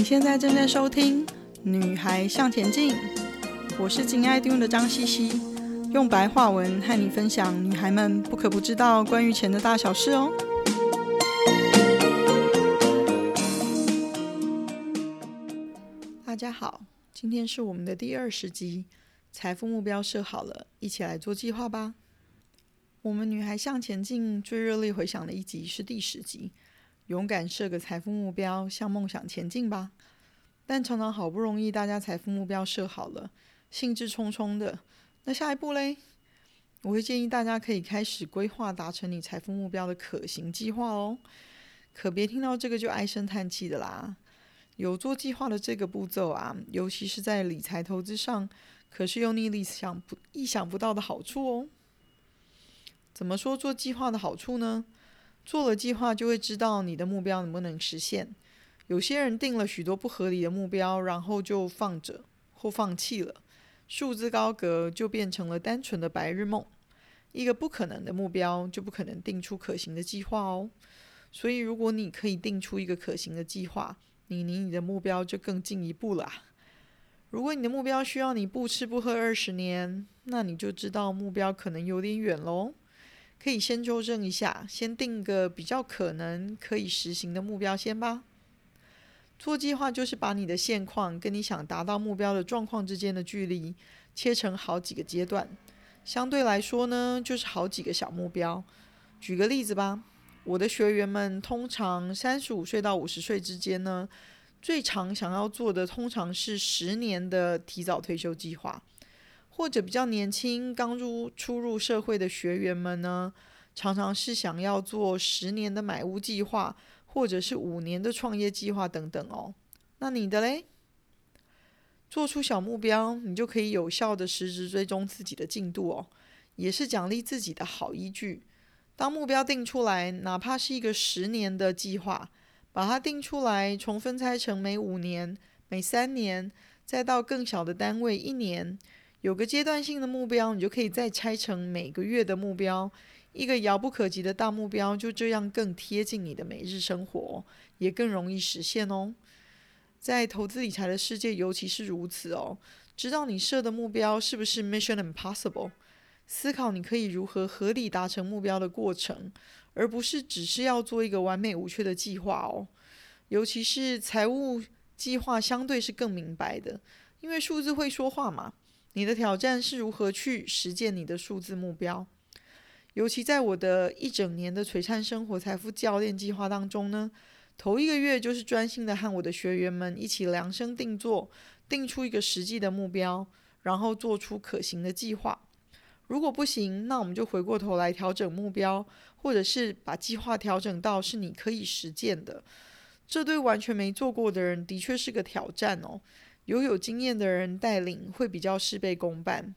你现在正在收听《女孩向前进》，我是金爱听的张茜茜，用白话文和你分享女孩们不可不知道关于钱的大小事哦。大家好，今天是我们的第二十集，财富目标设好了，一起来做计划吧。我们女孩向前进最热烈回响的一集是第十集。勇敢设个财富目标，向梦想前进吧。但常常好不容易大家财富目标设好了，兴致冲冲的，那下一步嘞？我会建议大家可以开始规划达成你财富目标的可行计划哦。可别听到这个就唉声叹气的啦。有做计划的这个步骤啊，尤其是在理财投资上，可是有你意想不意想不到的好处哦。怎么说做计划的好处呢？做了计划，就会知道你的目标能不能实现。有些人定了许多不合理的目标，然后就放着或放弃了，束之高阁，就变成了单纯的白日梦。一个不可能的目标，就不可能定出可行的计划哦。所以，如果你可以定出一个可行的计划，你离你的目标就更进一步了。如果你的目标需要你不吃不喝二十年，那你就知道目标可能有点远喽。可以先纠正一下，先定个比较可能可以实行的目标先吧。做计划就是把你的现况跟你想达到目标的状况之间的距离切成好几个阶段，相对来说呢，就是好几个小目标。举个例子吧，我的学员们通常三十五岁到五十岁之间呢，最常想要做的通常是十年的提早退休计划。或者比较年轻、刚入初入社会的学员们呢，常常是想要做十年的买屋计划，或者是五年的创业计划等等哦。那你的嘞？做出小目标，你就可以有效的实时追踪自己的进度哦，也是奖励自己的好依据。当目标定出来，哪怕是一个十年的计划，把它定出来，重分拆成每五年、每三年，再到更小的单位一年。有个阶段性的目标，你就可以再拆成每个月的目标，一个遥不可及的大目标，就这样更贴近你的每日生活，也更容易实现哦。在投资理财的世界，尤其是如此哦。知道你设的目标是不是 Mission Impossible？思考你可以如何合理达成目标的过程，而不是只是要做一个完美无缺的计划哦。尤其是财务计划，相对是更明白的，因为数字会说话嘛。你的挑战是如何去实践你的数字目标？尤其在我的一整年的璀璨生活财富教练计划当中呢，头一个月就是专心的和我的学员们一起量身定做，定出一个实际的目标，然后做出可行的计划。如果不行，那我们就回过头来调整目标，或者是把计划调整到是你可以实践的。这对完全没做过的人的确是个挑战哦。有有经验的人带领会比较事倍功半。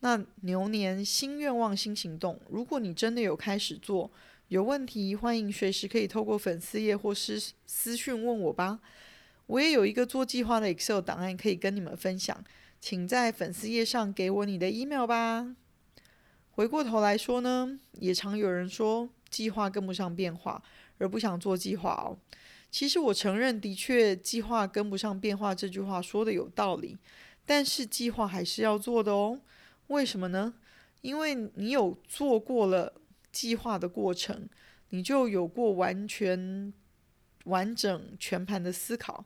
那牛年新愿望新行动，如果你真的有开始做，有问题欢迎随时可以透过粉丝页或是私讯问我吧。我也有一个做计划的 Excel 档案可以跟你们分享，请在粉丝页上给我你的 email 吧。回过头来说呢，也常有人说计划跟不上变化，而不想做计划哦。其实我承认，的确计划跟不上变化这句话说的有道理，但是计划还是要做的哦。为什么呢？因为你有做过了计划的过程，你就有过完全完整全盘的思考。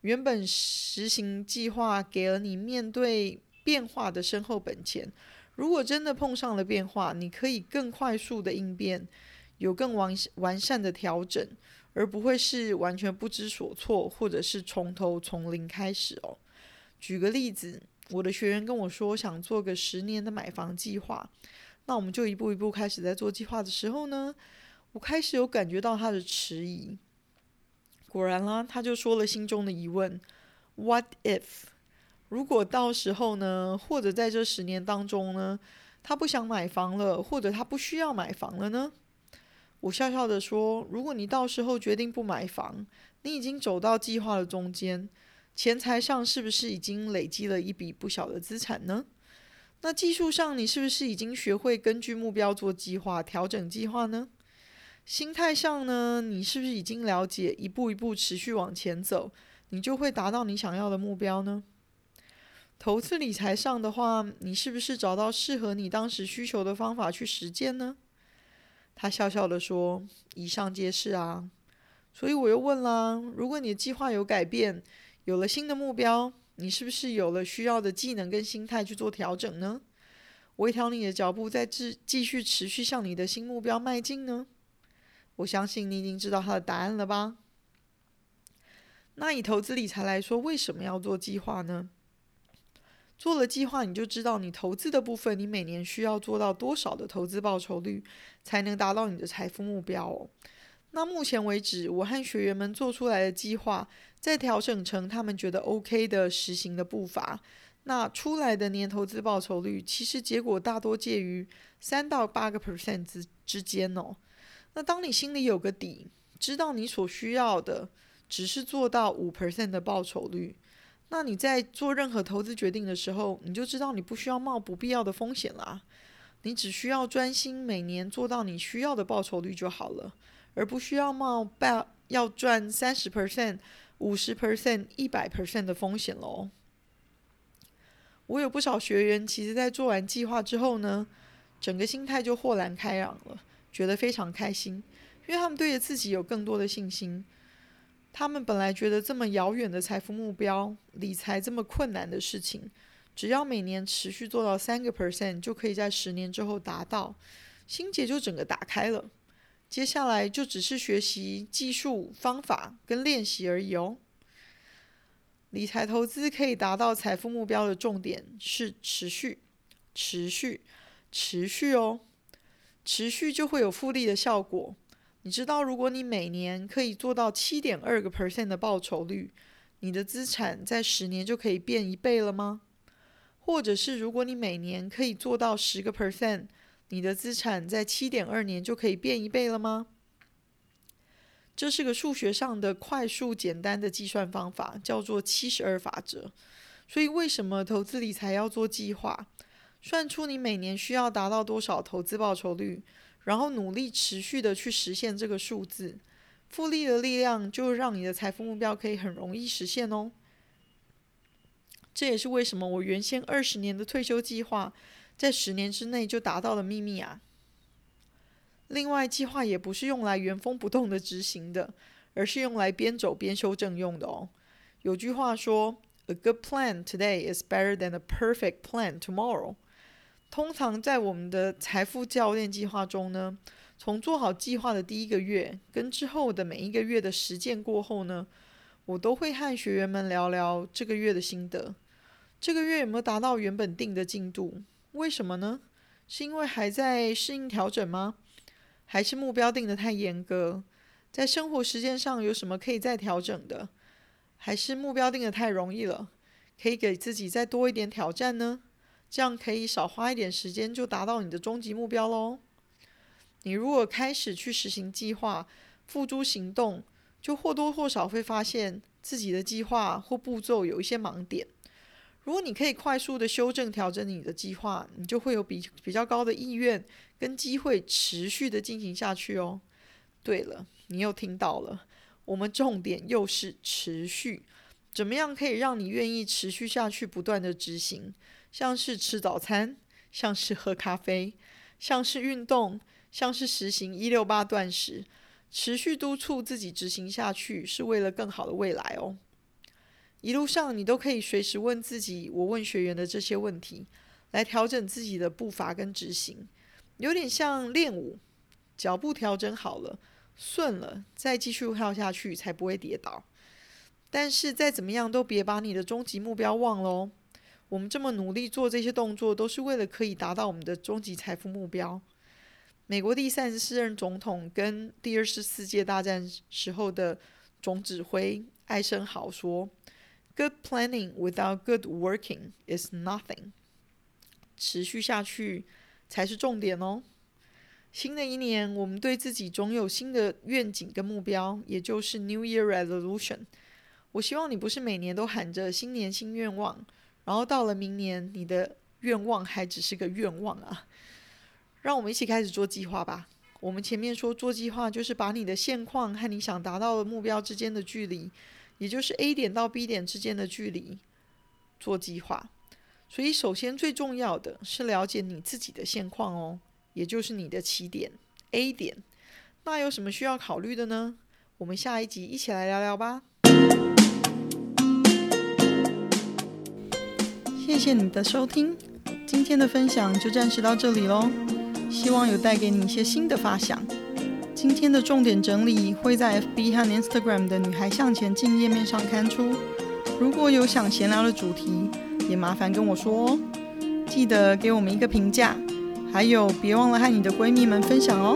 原本实行计划给了你面对变化的深厚本钱，如果真的碰上了变化，你可以更快速的应变，有更完完善的调整。而不会是完全不知所措，或者是从头从零开始哦。举个例子，我的学员跟我说想做个十年的买房计划，那我们就一步一步开始在做计划的时候呢，我开始有感觉到他的迟疑。果然啦，他就说了心中的疑问：What if？如果到时候呢，或者在这十年当中呢，他不想买房了，或者他不需要买房了呢？我笑笑地说：“如果你到时候决定不买房，你已经走到计划的中间，钱财上是不是已经累积了一笔不小的资产呢？那技术上，你是不是已经学会根据目标做计划、调整计划呢？心态上呢，你是不是已经了解一步一步持续往前走，你就会达到你想要的目标呢？投资理财上的话，你是不是找到适合你当时需求的方法去实践呢？他笑笑地说：“以上皆是啊。”所以我又问了：如果你的计划有改变，有了新的目标，你是不是有了需要的技能跟心态去做调整呢？微调你的脚步，再继继续持续向你的新目标迈进呢？我相信你已经知道他的答案了吧？那以投资理财来说，为什么要做计划呢？做了计划，你就知道你投资的部分，你每年需要做到多少的投资报酬率，才能达到你的财富目标哦。那目前为止，我和学员们做出来的计划，再调整成他们觉得 OK 的实行的步伐，那出来的年投资报酬率，其实结果大多介于三到八个 percent 之之间哦。那当你心里有个底，知道你所需要的只是做到五 percent 的报酬率。那你在做任何投资决定的时候，你就知道你不需要冒不必要的风险啦。你只需要专心每年做到你需要的报酬率就好了，而不需要冒要赚三十 percent、五十 percent、一百 percent 的风险喽。我有不少学员，其实在做完计划之后呢，整个心态就豁然开朗了，觉得非常开心，因为他们对着自己有更多的信心。他们本来觉得这么遥远的财富目标，理财这么困难的事情，只要每年持续做到三个 percent，就可以在十年之后达到，心结就整个打开了。接下来就只是学习技术、方法跟练习而已哦。理财投资可以达到财富目标的重点是持续、持续、持续哦，持续就会有复利的效果。你知道，如果你每年可以做到七点二个 percent 的报酬率，你的资产在十年就可以变一倍了吗？或者是如果你每年可以做到十个 percent，你的资产在七点二年就可以变一倍了吗？这是个数学上的快速简单的计算方法，叫做七十二法则。所以，为什么投资理财要做计划？算出你每年需要达到多少投资报酬率？然后努力持续的去实现这个数字，复利的力量就让你的财富目标可以很容易实现哦。这也是为什么我原先二十年的退休计划，在十年之内就达到了秘密啊。另外，计划也不是用来原封不动的执行的，而是用来边走边修正用的哦。有句话说：“A good plan today is better than a perfect plan tomorrow。”通常在我们的财富教练计划中呢，从做好计划的第一个月跟之后的每一个月的实践过后呢，我都会和学员们聊聊这个月的心得。这个月有没有达到原本定的进度？为什么呢？是因为还在适应调整吗？还是目标定得太严格？在生活实践上有什么可以再调整的？还是目标定得太容易了？可以给自己再多一点挑战呢？这样可以少花一点时间就达到你的终极目标喽。你如果开始去实行计划，付诸行动，就或多或少会发现自己的计划或步骤有一些盲点。如果你可以快速的修正调整你的计划，你就会有比比较高的意愿跟机会持续的进行下去哦。对了，你又听到了，我们重点又是持续。怎么样可以让你愿意持续下去，不断的执行？像是吃早餐，像是喝咖啡，像是运动，像是实行一六八断食，持续督促自己执行下去，是为了更好的未来哦。一路上你都可以随时问自己，我问学员的这些问题，来调整自己的步伐跟执行，有点像练舞，脚步调整好了，顺了，再继续跳下去，才不会跌倒。但是再怎么样，都别把你的终极目标忘了哦。我们这么努力做这些动作，都是为了可以达到我们的终极财富目标。美国第三十四任总统跟第二次世界大战时候的总指挥艾森豪说：“Good planning without good working is nothing。”持续下去才是重点哦。新的一年，我们对自己总有新的愿景跟目标，也就是 New Year Resolution。我希望你不是每年都喊着新年新愿望，然后到了明年，你的愿望还只是个愿望啊！让我们一起开始做计划吧。我们前面说做计划就是把你的现况和你想达到的目标之间的距离，也就是 A 点到 B 点之间的距离做计划。所以，首先最重要的是了解你自己的现况哦，也就是你的起点 A 点。那有什么需要考虑的呢？我们下一集一起来聊聊吧。谢谢你的收听，今天的分享就暂时到这里喽。希望有带给你一些新的发想。今天的重点整理会在 FB 和 Instagram 的“女孩向前进”页面上刊出。如果有想闲聊的主题，也麻烦跟我说哦，记得给我们一个评价，还有别忘了和你的闺蜜们分享哦。